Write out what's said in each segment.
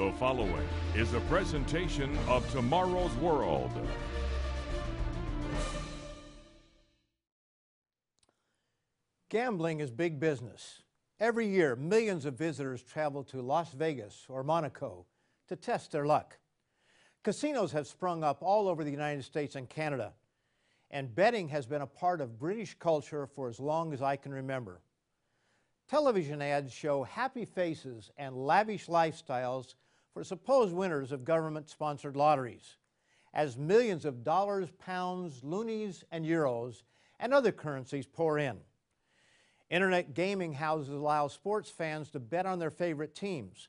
The following is a presentation of Tomorrow's World. Gambling is big business. Every year, millions of visitors travel to Las Vegas or Monaco to test their luck. Casinos have sprung up all over the United States and Canada, and betting has been a part of British culture for as long as I can remember. Television ads show happy faces and lavish lifestyles for supposed winners of government sponsored lotteries, as millions of dollars, pounds, loonies, and euros and other currencies pour in. Internet gaming houses allow sports fans to bet on their favorite teams,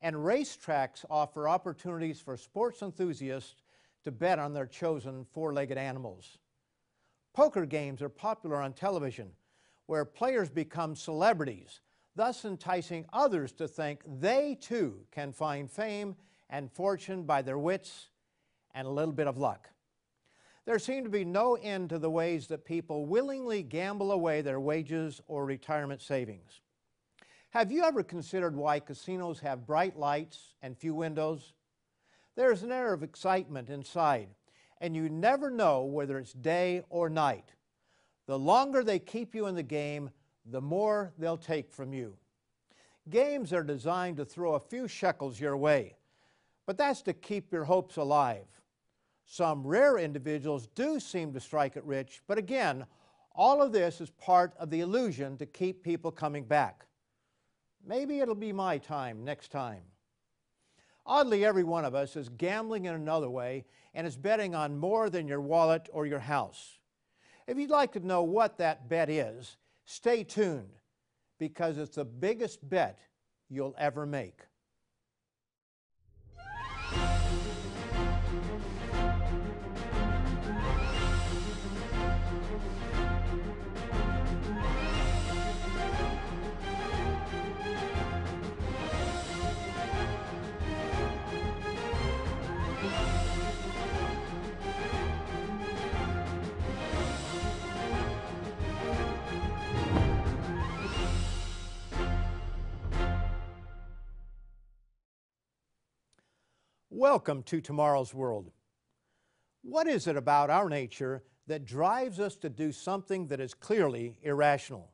and racetracks offer opportunities for sports enthusiasts to bet on their chosen four legged animals. Poker games are popular on television, where players become celebrities, thus enticing others to think they too can find fame and fortune by their wits and a little bit of luck. There seem to be no end to the ways that people willingly gamble away their wages or retirement savings. Have you ever considered why casinos have bright lights and few windows? There's an air of excitement inside, and you never know whether it's day or night. The longer they keep you in the game, the more they'll take from you. Games are designed to throw a few shekels your way, but that's to keep your hopes alive. Some rare individuals do seem to strike it rich, but again, all of this is part of the illusion to keep people coming back. Maybe it'll be my time next time. Oddly, every one of us is gambling in another way and is betting on more than your wallet or your house. If you'd like to know what that bet is, stay tuned because it's the biggest bet you'll ever make. Welcome to Tomorrow's World. What is it about our nature that drives us to do something that is clearly irrational?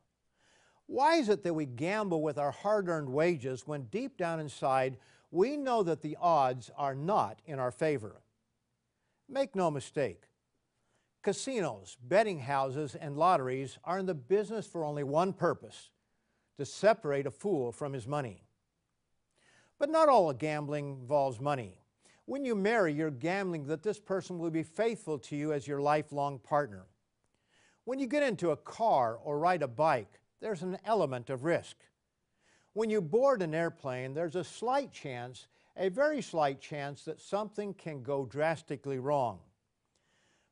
Why is it that we gamble with our hard earned wages when deep down inside we know that the odds are not in our favor? Make no mistake, casinos, betting houses, and lotteries are in the business for only one purpose to separate a fool from his money. But not all gambling involves money. When you marry, you're gambling that this person will be faithful to you as your lifelong partner. When you get into a car or ride a bike, there's an element of risk. When you board an airplane, there's a slight chance, a very slight chance, that something can go drastically wrong.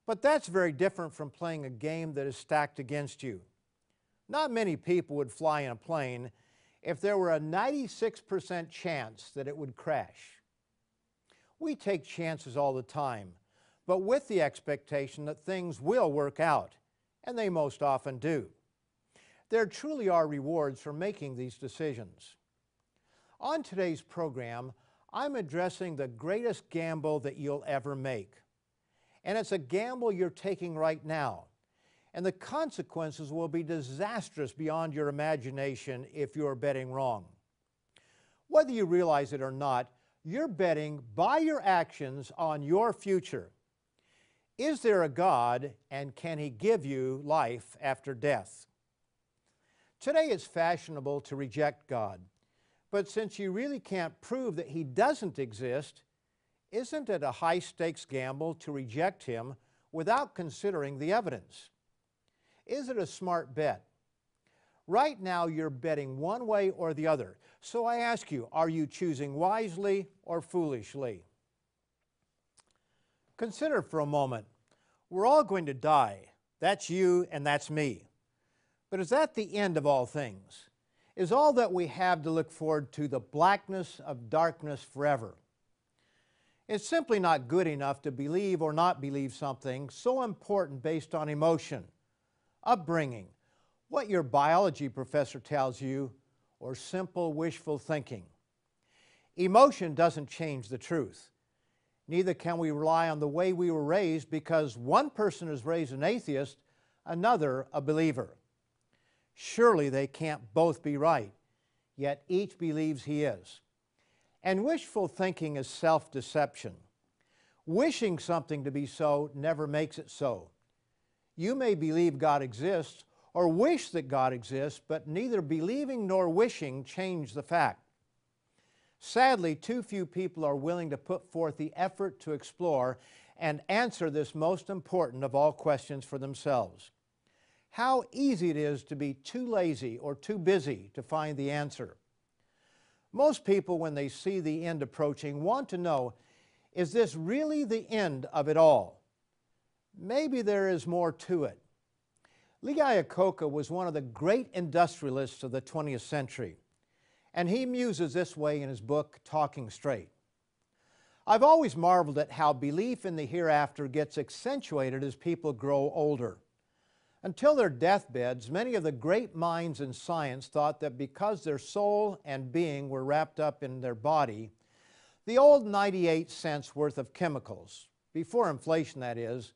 But that's very different from playing a game that is stacked against you. Not many people would fly in a plane if there were a 96% chance that it would crash. We take chances all the time, but with the expectation that things will work out, and they most often do. There truly are rewards for making these decisions. On today's program, I'm addressing the greatest gamble that you'll ever make. And it's a gamble you're taking right now. And the consequences will be disastrous beyond your imagination if you're betting wrong. Whether you realize it or not, you're betting by your actions on your future. Is there a God and can He give you life after death? Today it's fashionable to reject God, but since you really can't prove that He doesn't exist, isn't it a high stakes gamble to reject Him without considering the evidence? Is it a smart bet? Right now, you're betting one way or the other. So I ask you, are you choosing wisely or foolishly? Consider for a moment. We're all going to die. That's you and that's me. But is that the end of all things? Is all that we have to look forward to the blackness of darkness forever? It's simply not good enough to believe or not believe something so important based on emotion, upbringing, what your biology professor tells you, or simple wishful thinking. Emotion doesn't change the truth. Neither can we rely on the way we were raised because one person is raised an atheist, another a believer. Surely they can't both be right, yet each believes he is. And wishful thinking is self deception. Wishing something to be so never makes it so. You may believe God exists or wish that God exists, but neither believing nor wishing change the fact. Sadly, too few people are willing to put forth the effort to explore and answer this most important of all questions for themselves. How easy it is to be too lazy or too busy to find the answer. Most people, when they see the end approaching, want to know is this really the end of it all? Maybe there is more to it. Lee Iacocca was one of the great industrialists of the 20th century. And he muses this way in his book, Talking Straight. I've always marveled at how belief in the hereafter gets accentuated as people grow older. Until their deathbeds, many of the great minds in science thought that because their soul and being were wrapped up in their body, the old 98 cents worth of chemicals, before inflation that is,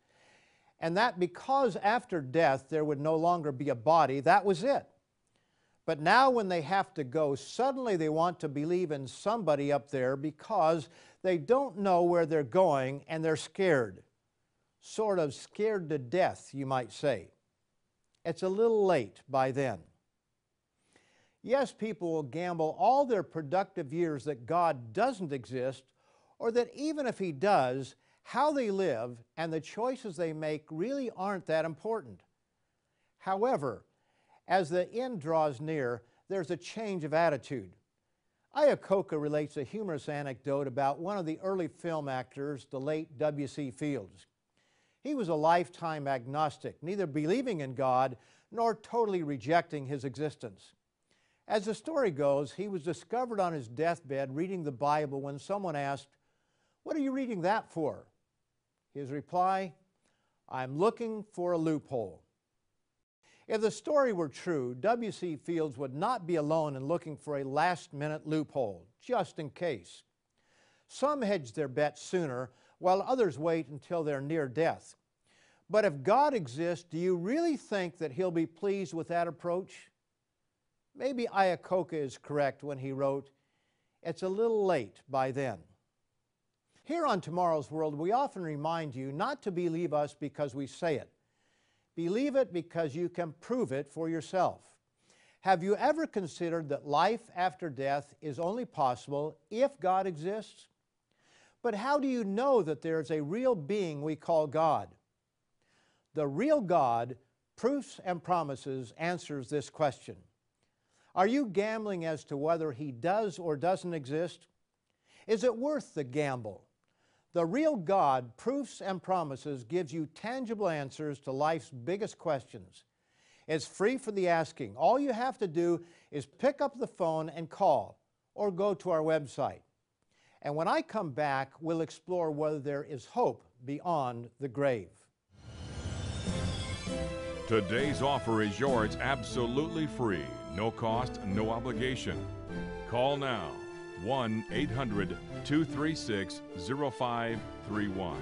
and that because after death there would no longer be a body, that was it. But now, when they have to go, suddenly they want to believe in somebody up there because they don't know where they're going and they're scared. Sort of scared to death, you might say. It's a little late by then. Yes, people will gamble all their productive years that God doesn't exist, or that even if He does, how they live and the choices they make really aren't that important. However, as the end draws near, there's a change of attitude. Iacocca relates a humorous anecdote about one of the early film actors, the late W.C. Fields. He was a lifetime agnostic, neither believing in God nor totally rejecting his existence. As the story goes, he was discovered on his deathbed reading the Bible when someone asked, What are you reading that for? His reply, I'm looking for a loophole. If the story were true, W.C. Fields would not be alone in looking for a last minute loophole, just in case. Some hedge their bets sooner, while others wait until they're near death. But if God exists, do you really think that He'll be pleased with that approach? Maybe Iacocca is correct when he wrote, It's a little late by then. Here on Tomorrow's World, we often remind you not to believe us because we say it Believe it because you can prove it for yourself. Have you ever considered that life after death is only possible if God exists? But how do you know that there is a real being we call God? The real God, Proofs and Promises, answers this question. Are you gambling as to whether He does or doesn't exist? Is it worth the gamble? The real God, proofs and promises, gives you tangible answers to life's biggest questions. It's free for the asking. All you have to do is pick up the phone and call or go to our website. And when I come back, we'll explore whether there is hope beyond the grave. Today's offer is yours absolutely free, no cost, no obligation. Call now 1 800 236 0531.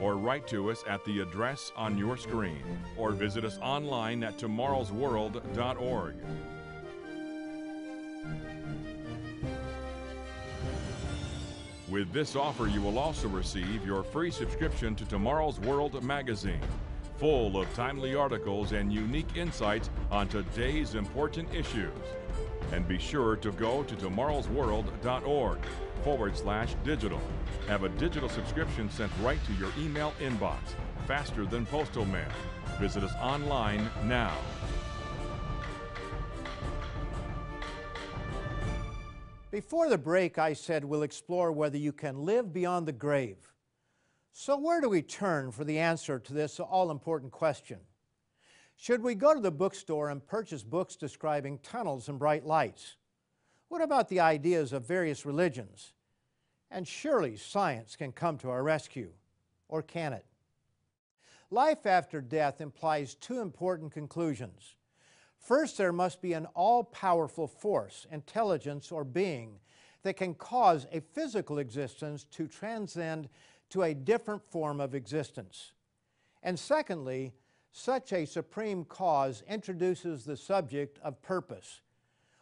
Or write to us at the address on your screen, or visit us online at tomorrowsworld.org. With this offer, you will also receive your free subscription to Tomorrow's World magazine, full of timely articles and unique insights on today's important issues. And be sure to go to tomorrowsworld.org forward slash digital. Have a digital subscription sent right to your email inbox, faster than postal mail. Visit us online now. Before the break, I said we'll explore whether you can live beyond the grave. So, where do we turn for the answer to this all important question? Should we go to the bookstore and purchase books describing tunnels and bright lights? What about the ideas of various religions? And surely science can come to our rescue, or can it? Life after death implies two important conclusions. First, there must be an all powerful force, intelligence, or being that can cause a physical existence to transcend to a different form of existence. And secondly, such a supreme cause introduces the subject of purpose,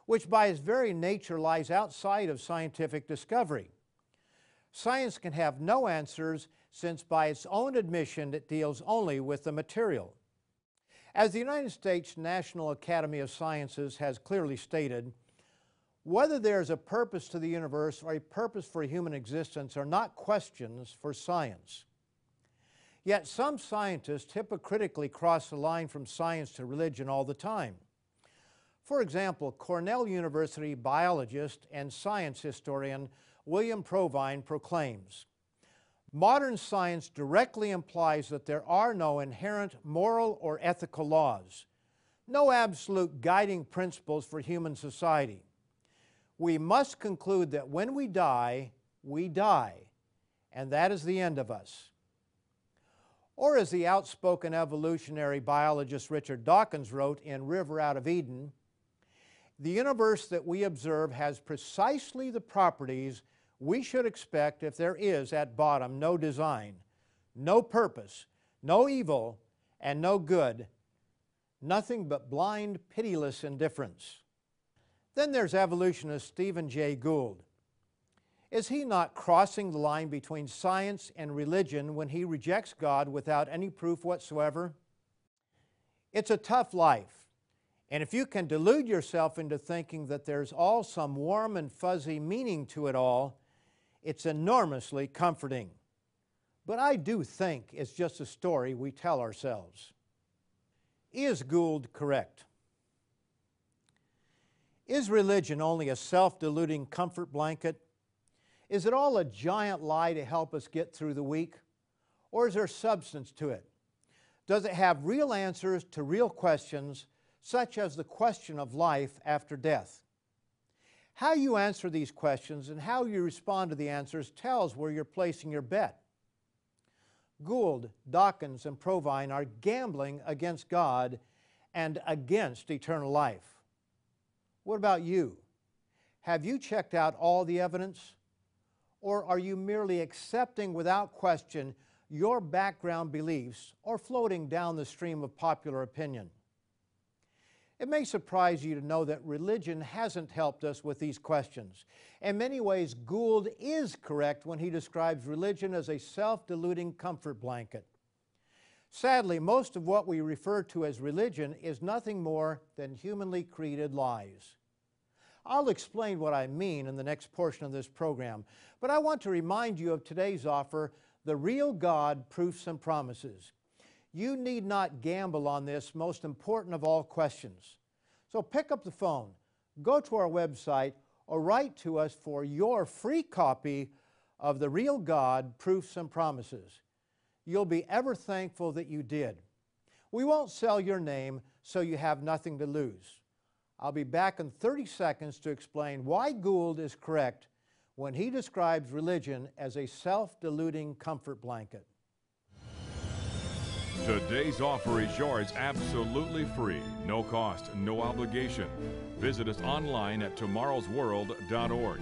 which by its very nature lies outside of scientific discovery. Science can have no answers since by its own admission it deals only with the material. As the United States National Academy of Sciences has clearly stated, whether there is a purpose to the universe or a purpose for human existence are not questions for science. Yet some scientists hypocritically cross the line from science to religion all the time. For example, Cornell University biologist and science historian William Provine proclaims, Modern science directly implies that there are no inherent moral or ethical laws, no absolute guiding principles for human society. We must conclude that when we die, we die, and that is the end of us. Or as the outspoken evolutionary biologist Richard Dawkins wrote in River Out of Eden, the universe that we observe has precisely the properties we should expect if there is at bottom no design, no purpose, no evil, and no good, nothing but blind, pitiless indifference. Then there's evolutionist Stephen Jay Gould. Is he not crossing the line between science and religion when he rejects God without any proof whatsoever? It's a tough life. And if you can delude yourself into thinking that there's all some warm and fuzzy meaning to it all, it's enormously comforting. But I do think it's just a story we tell ourselves. Is Gould correct? Is religion only a self deluding comfort blanket? Is it all a giant lie to help us get through the week? Or is there substance to it? Does it have real answers to real questions, such as the question of life after death? How you answer these questions and how you respond to the answers tells where you're placing your bet. Gould, Dawkins, and Provine are gambling against God and against eternal life. What about you? Have you checked out all the evidence? Or are you merely accepting without question your background beliefs or floating down the stream of popular opinion? It may surprise you to know that religion hasn't helped us with these questions. In many ways, Gould is correct when he describes religion as a self deluding comfort blanket. Sadly, most of what we refer to as religion is nothing more than humanly created lies. I'll explain what I mean in the next portion of this program, but I want to remind you of today's offer The Real God Proofs and Promises. You need not gamble on this most important of all questions. So pick up the phone, go to our website, or write to us for your free copy of The Real God Proofs and Promises. You'll be ever thankful that you did. We won't sell your name, so you have nothing to lose. I'll be back in 30 seconds to explain why Gould is correct when he describes religion as a self deluding comfort blanket. Today's offer is yours absolutely free, no cost, no obligation. Visit us online at tomorrowsworld.org.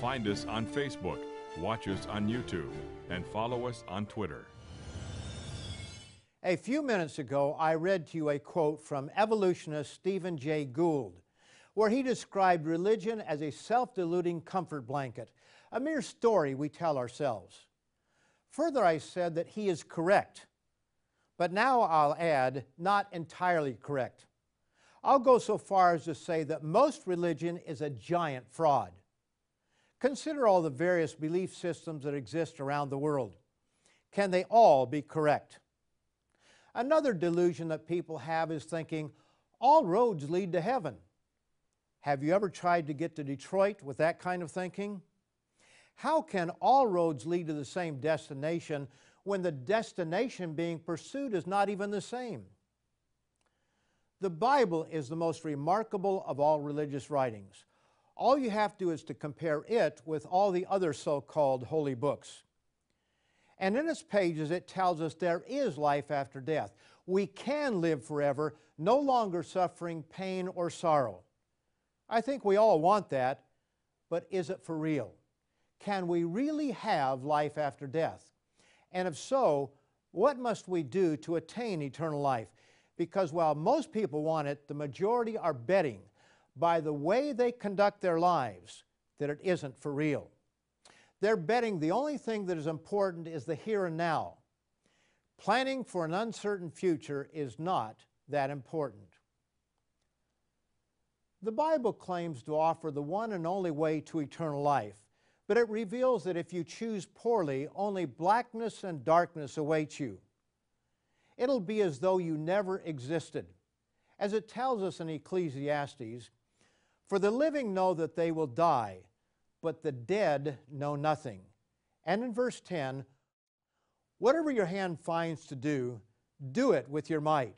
Find us on Facebook, watch us on YouTube, and follow us on Twitter. A few minutes ago, I read to you a quote from evolutionist Stephen Jay Gould, where he described religion as a self deluding comfort blanket, a mere story we tell ourselves. Further, I said that he is correct but now I'll add, not entirely correct. I'll go so far as to say that most religion is a giant fraud. Consider all the various belief systems that exist around the world. Can they all be correct? Another delusion that people have is thinking all roads lead to heaven. Have you ever tried to get to Detroit with that kind of thinking? How can all roads lead to the same destination when the destination being pursued is not even the same. The Bible is the most remarkable of all religious writings. All you have to do is to compare it with all the other so called holy books. And in its pages, it tells us there is life after death. We can live forever, no longer suffering pain or sorrow. I think we all want that, but is it for real? Can we really have life after death? And if so, what must we do to attain eternal life? Because while most people want it, the majority are betting by the way they conduct their lives that it isn't for real. They're betting the only thing that is important is the here and now. Planning for an uncertain future is not that important. The Bible claims to offer the one and only way to eternal life, but it reveals that if you choose poorly, only blackness and darkness await you. It'll be as though you never existed. As it tells us in Ecclesiastes, for the living know that they will die, but the dead know nothing. And in verse 10, whatever your hand finds to do, do it with your might.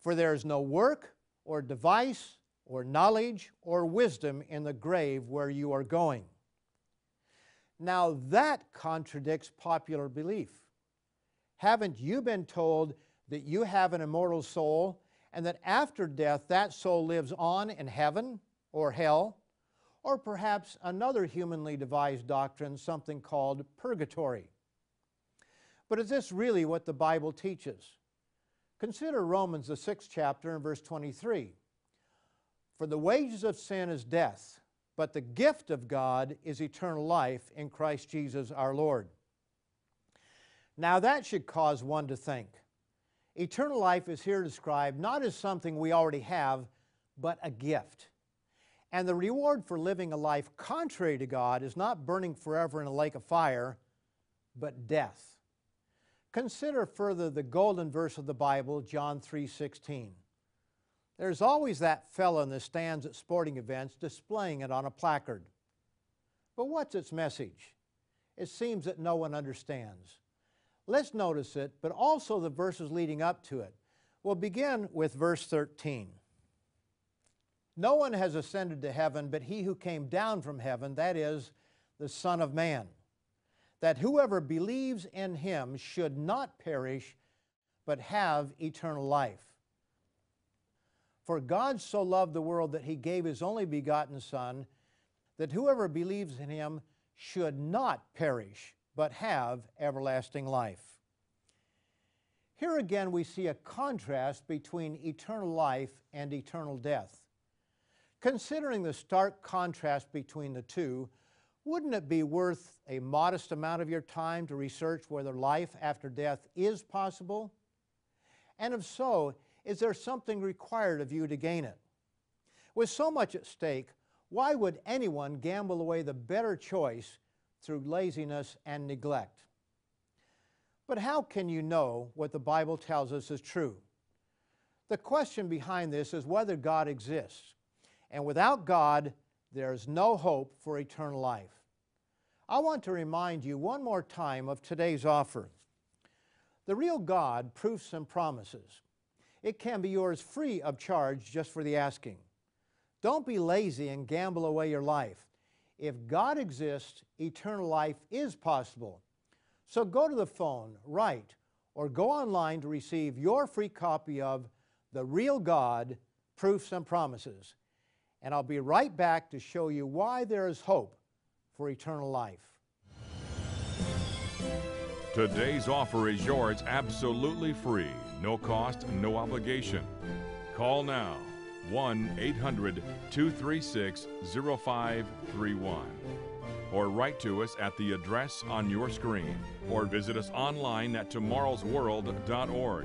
For there is no work or device or knowledge or wisdom in the grave where you are going. Now that contradicts popular belief. Haven't you been told that you have an immortal soul and that after death that soul lives on in heaven or hell? Or perhaps another humanly devised doctrine, something called purgatory. But is this really what the Bible teaches? Consider Romans, the sixth chapter, and verse 23. For the wages of sin is death, but the gift of God is eternal life in Christ Jesus our Lord. Now that should cause one to think. Eternal life is here described not as something we already have, but a gift. And the reward for living a life contrary to God is not burning forever in a lake of fire, but death. Consider further the golden verse of the Bible, John 3:16. There's always that fellow in the stands at sporting events displaying it on a placard. But what's its message? It seems that no one understands. Let's notice it, but also the verses leading up to it. We'll begin with verse 13. No one has ascended to heaven but he who came down from heaven, that is, the Son of Man, that whoever believes in him should not perish but have eternal life. For God so loved the world that he gave his only begotten Son, that whoever believes in him should not perish, but have everlasting life. Here again we see a contrast between eternal life and eternal death. Considering the stark contrast between the two, wouldn't it be worth a modest amount of your time to research whether life after death is possible? And if so, is there something required of you to gain it? With so much at stake, why would anyone gamble away the better choice through laziness and neglect? But how can you know what the Bible tells us is true? The question behind this is whether God exists. And without God, there is no hope for eternal life. I want to remind you one more time of today's offer. The real God proofs and promises. It can be yours free of charge just for the asking. Don't be lazy and gamble away your life. If God exists, eternal life is possible. So go to the phone, write, or go online to receive your free copy of The Real God Proofs and Promises. And I'll be right back to show you why there is hope for eternal life. Today's offer is yours absolutely free, no cost, no obligation. Call now 1 800 236 0531 or write to us at the address on your screen or visit us online at tomorrowsworld.org.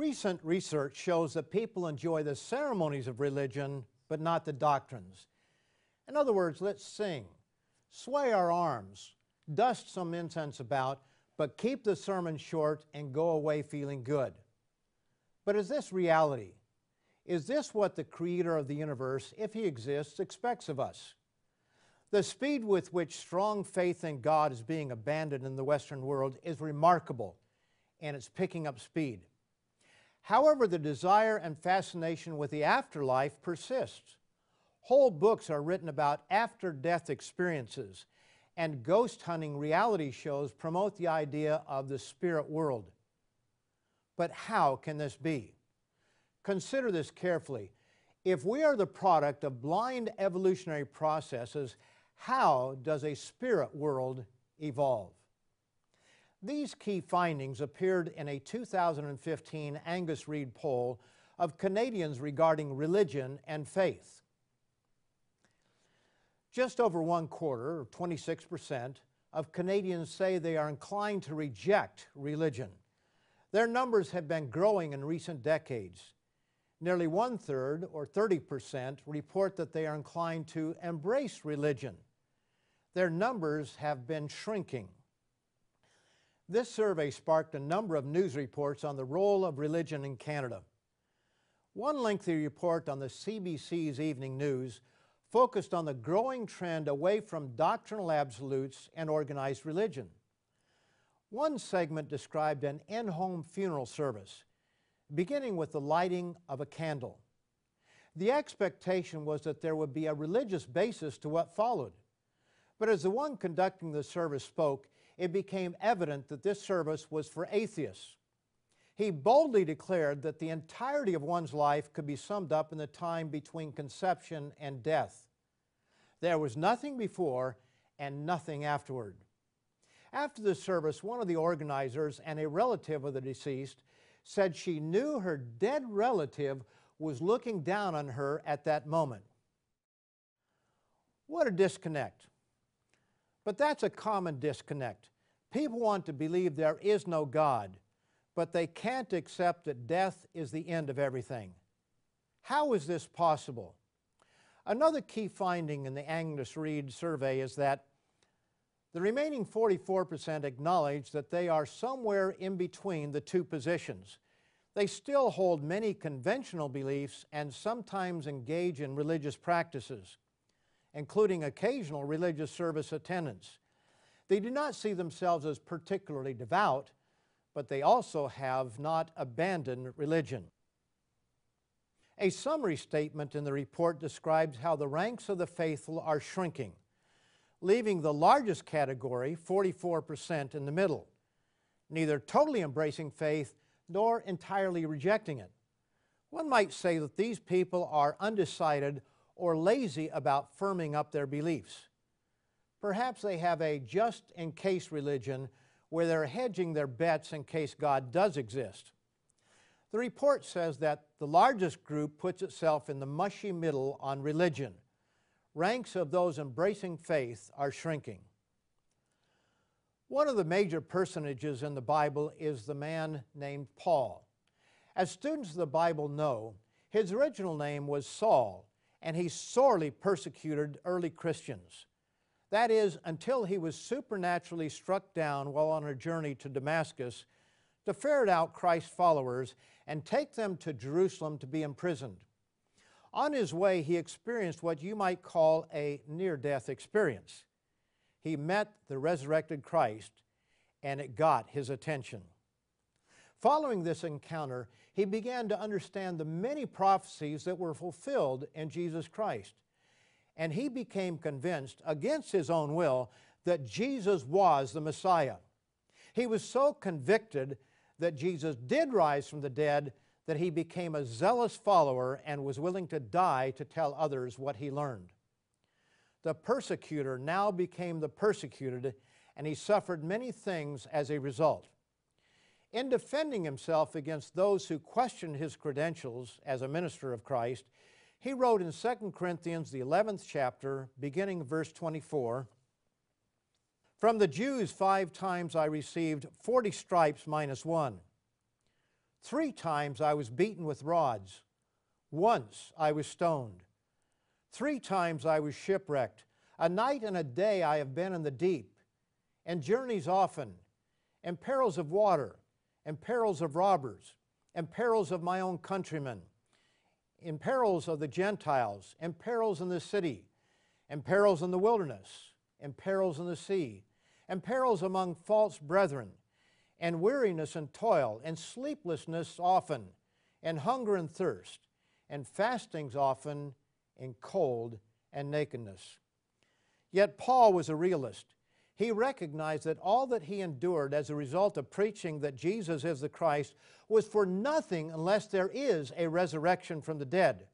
Recent research shows that people enjoy the ceremonies of religion, but not the doctrines. In other words, let's sing, sway our arms, dust some incense about, but keep the sermon short and go away feeling good. But is this reality? Is this what the creator of the universe, if he exists, expects of us? The speed with which strong faith in God is being abandoned in the Western world is remarkable, and it's picking up speed. However, the desire and fascination with the afterlife persists. Whole books are written about after death experiences, and ghost hunting reality shows promote the idea of the spirit world. But how can this be? Consider this carefully. If we are the product of blind evolutionary processes, how does a spirit world evolve? These key findings appeared in a 2015 Angus Reid poll of Canadians regarding religion and faith. Just over one quarter, or 26%, of Canadians say they are inclined to reject religion. Their numbers have been growing in recent decades. Nearly one third, or 30%, report that they are inclined to embrace religion their numbers have been shrinking. This survey sparked a number of news reports on the role of religion in Canada. One lengthy report on the CBC's Evening News focused on the growing trend away from doctrinal absolutes and organized religion. One segment described an in home funeral service, beginning with the lighting of a candle. The expectation was that there would be a religious basis to what followed. But as the one conducting the service spoke, it became evident that this service was for atheists. He boldly declared that the entirety of one's life could be summed up in the time between conception and death. There was nothing before and nothing afterward. After the service, one of the organizers and a relative of the deceased said she knew her dead relative was looking down on her at that moment. What a disconnect. But that's a common disconnect. People want to believe there is no God, but they can't accept that death is the end of everything. How is this possible? Another key finding in the Angus Reid survey is that the remaining 44% acknowledge that they are somewhere in between the two positions. They still hold many conventional beliefs and sometimes engage in religious practices including occasional religious service attendance. They do not see themselves as particularly devout, but they also have not abandoned religion. A summary statement in the report describes how the ranks of the faithful are shrinking, leaving the largest category, 44%, in the middle, neither totally embracing faith nor entirely rejecting it. One might say that these people are undecided or lazy about firming up their beliefs. Perhaps they have a just in case religion where they're hedging their bets in case God does exist. The report says that the largest group puts itself in the mushy middle on religion. Ranks of those embracing faith are shrinking. One of the major personages in the Bible is the man named Paul. As students of the Bible know, his original name was Saul, and he sorely persecuted early Christians. That is, until he was supernaturally struck down while on a journey to Damascus to ferret out Christ's followers and take them to Jerusalem to be imprisoned. On his way, he experienced what you might call a near death experience. He met the resurrected Christ, and it got his attention. Following this encounter, he began to understand the many prophecies that were fulfilled in Jesus Christ. And he became convinced, against his own will, that Jesus was the Messiah. He was so convicted that Jesus did rise from the dead that he became a zealous follower and was willing to die to tell others what he learned. The persecutor now became the persecuted, and he suffered many things as a result. In defending himself against those who questioned his credentials as a minister of Christ, he wrote in 2 Corinthians, the 11th chapter, beginning verse 24 From the Jews, five times I received 40 stripes minus one. Three times I was beaten with rods. Once I was stoned. Three times I was shipwrecked. A night and a day I have been in the deep, and journeys often, and perils of water and perils of robbers, and perils of my own countrymen, in perils of the Gentiles, in perils in the city, in perils in the wilderness, in perils in the sea, in perils among false brethren, and weariness and toil, and sleeplessness often, and hunger and thirst, and fastings often, and cold and nakedness. Yet Paul was a realist. He recognized that all that he endured as a result of preaching that Jesus is the Christ was for nothing unless there is a resurrection from the dead.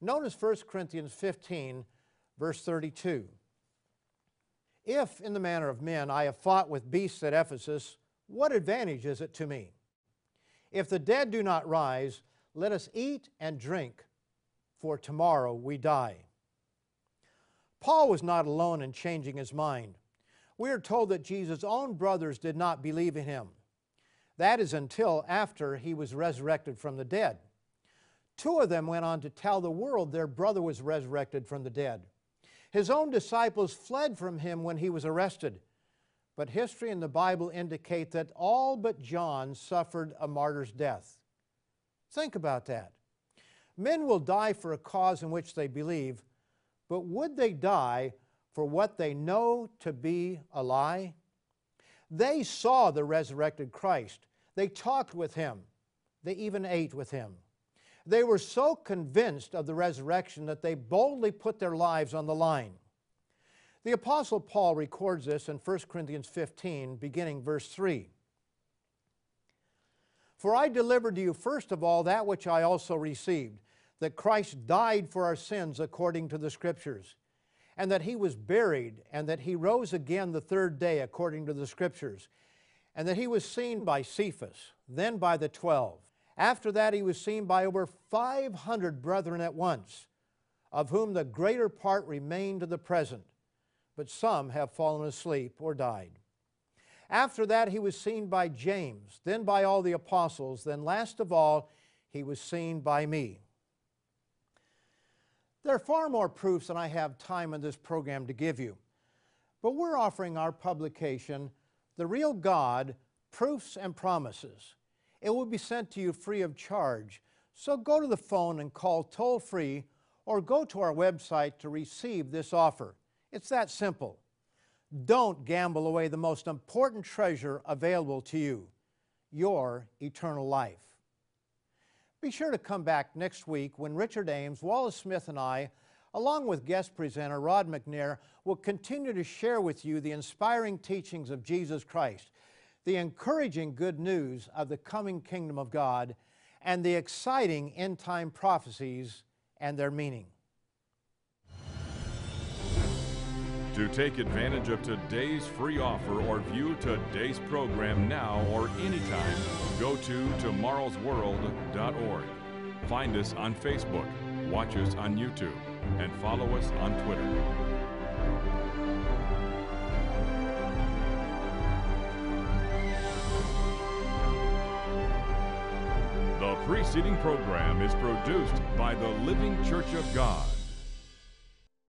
Notice 1 Corinthians 15, verse 32. If, in the manner of men, I have fought with beasts at Ephesus, what advantage is it to me? If the dead do not rise, let us eat and drink, for tomorrow we die. Paul was not alone in changing his mind. We are told that Jesus' own brothers did not believe in him. That is until after he was resurrected from the dead. Two of them went on to tell the world their brother was resurrected from the dead. His own disciples fled from him when he was arrested. But history and the Bible indicate that all but John suffered a martyr's death. Think about that. Men will die for a cause in which they believe, but would they die for what they know to be a lie? They saw the resurrected Christ. They talked with him. They even ate with him. They were so convinced of the resurrection that they boldly put their lives on the line. The Apostle Paul records this in 1 Corinthians 15, beginning verse 3. For I delivered to you first of all that which I also received, that Christ died for our sins according to the Scriptures, and that he was buried, and that he rose again the third day according to the Scriptures, and that he was seen by Cephas, then by the twelve. After that, he was seen by over 500 brethren at once, of whom the greater part remain to the present but some have fallen asleep or died. After that, he was seen by James, then by all the apostles, then last of all, he was seen by me. There are far more proofs than I have time in this program to give you, but we're offering our publication, The Real God Proofs and Promises. It will be sent to you free of charge, so go to the phone and call toll free or go to our website to receive this offer. It's that simple. Don't gamble away the most important treasure available to you your eternal life. Be sure to come back next week when Richard Ames, Wallace Smith, and I, along with guest presenter Rod McNair, will continue to share with you the inspiring teachings of Jesus Christ, the encouraging good news of the coming kingdom of God, and the exciting end time prophecies and their meaning. To take advantage of today's free offer or view today's program now or anytime, go to tomorrowsworld.org. Find us on Facebook, watch us on YouTube, and follow us on Twitter. The preceding program is produced by the Living Church of God.